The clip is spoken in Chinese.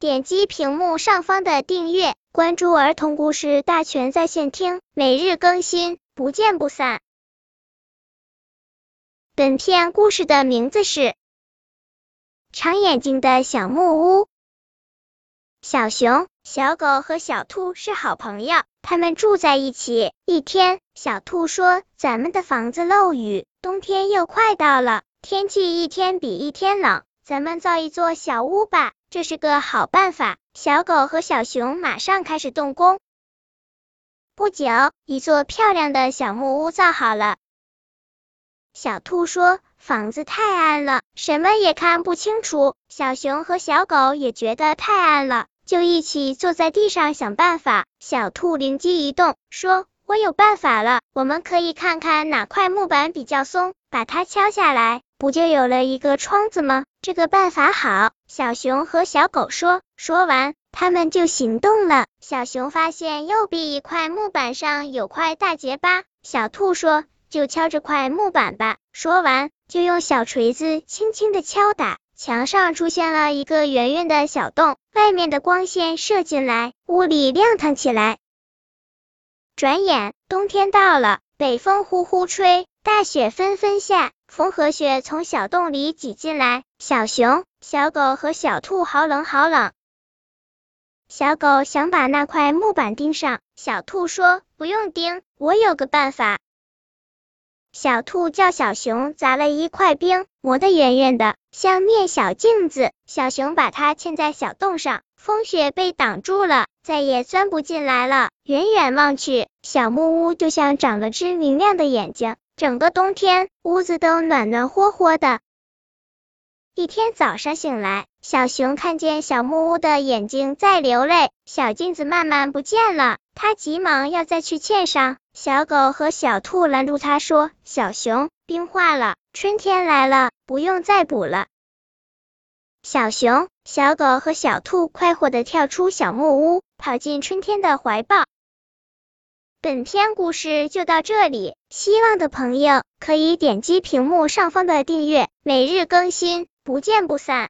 点击屏幕上方的订阅，关注儿童故事大全在线听，每日更新，不见不散。本片故事的名字是《长眼睛的小木屋》。小熊、小狗和小兔是好朋友，他们住在一起。一天，小兔说：“咱们的房子漏雨，冬天又快到了，天气一天比一天冷。”咱们造一座小屋吧，这是个好办法。小狗和小熊马上开始动工。不久，一座漂亮的小木屋造好了。小兔说：“房子太暗了，什么也看不清楚。”小熊和小狗也觉得太暗了，就一起坐在地上想办法。小兔灵机一动，说：“我有办法了，我们可以看看哪块木板比较松，把它敲下来。”不就有了一个窗子吗？这个办法好。小熊和小狗说，说完，他们就行动了。小熊发现右臂一块木板上有块大结疤，小兔说，就敲这块木板吧。说完，就用小锤子轻轻的敲打，墙上出现了一个圆圆的小洞，外面的光线射进来，屋里亮堂起来。转眼，冬天到了，北风呼呼吹，大雪纷纷下。风和雪从小洞里挤进来，小熊、小狗和小兔好冷好冷。小狗想把那块木板钉上，小兔说不用钉，我有个办法。小兔叫小熊砸了一块冰，磨得圆圆的，像面小镜子。小熊把它嵌在小洞上，风雪被挡住了，再也钻不进来了。远远望去，小木屋就像长了只明亮的眼睛。整个冬天，屋子都暖暖和和的。一天早上醒来，小熊看见小木屋的眼睛在流泪，小镜子慢慢不见了，它急忙要再去嵌上。小狗和小兔拦住它说：“小熊，冰化了，春天来了，不用再补了。”小熊、小狗和小兔快活的跳出小木屋，跑进春天的怀抱。本篇故事就到这里，希望的朋友可以点击屏幕上方的订阅，每日更新，不见不散。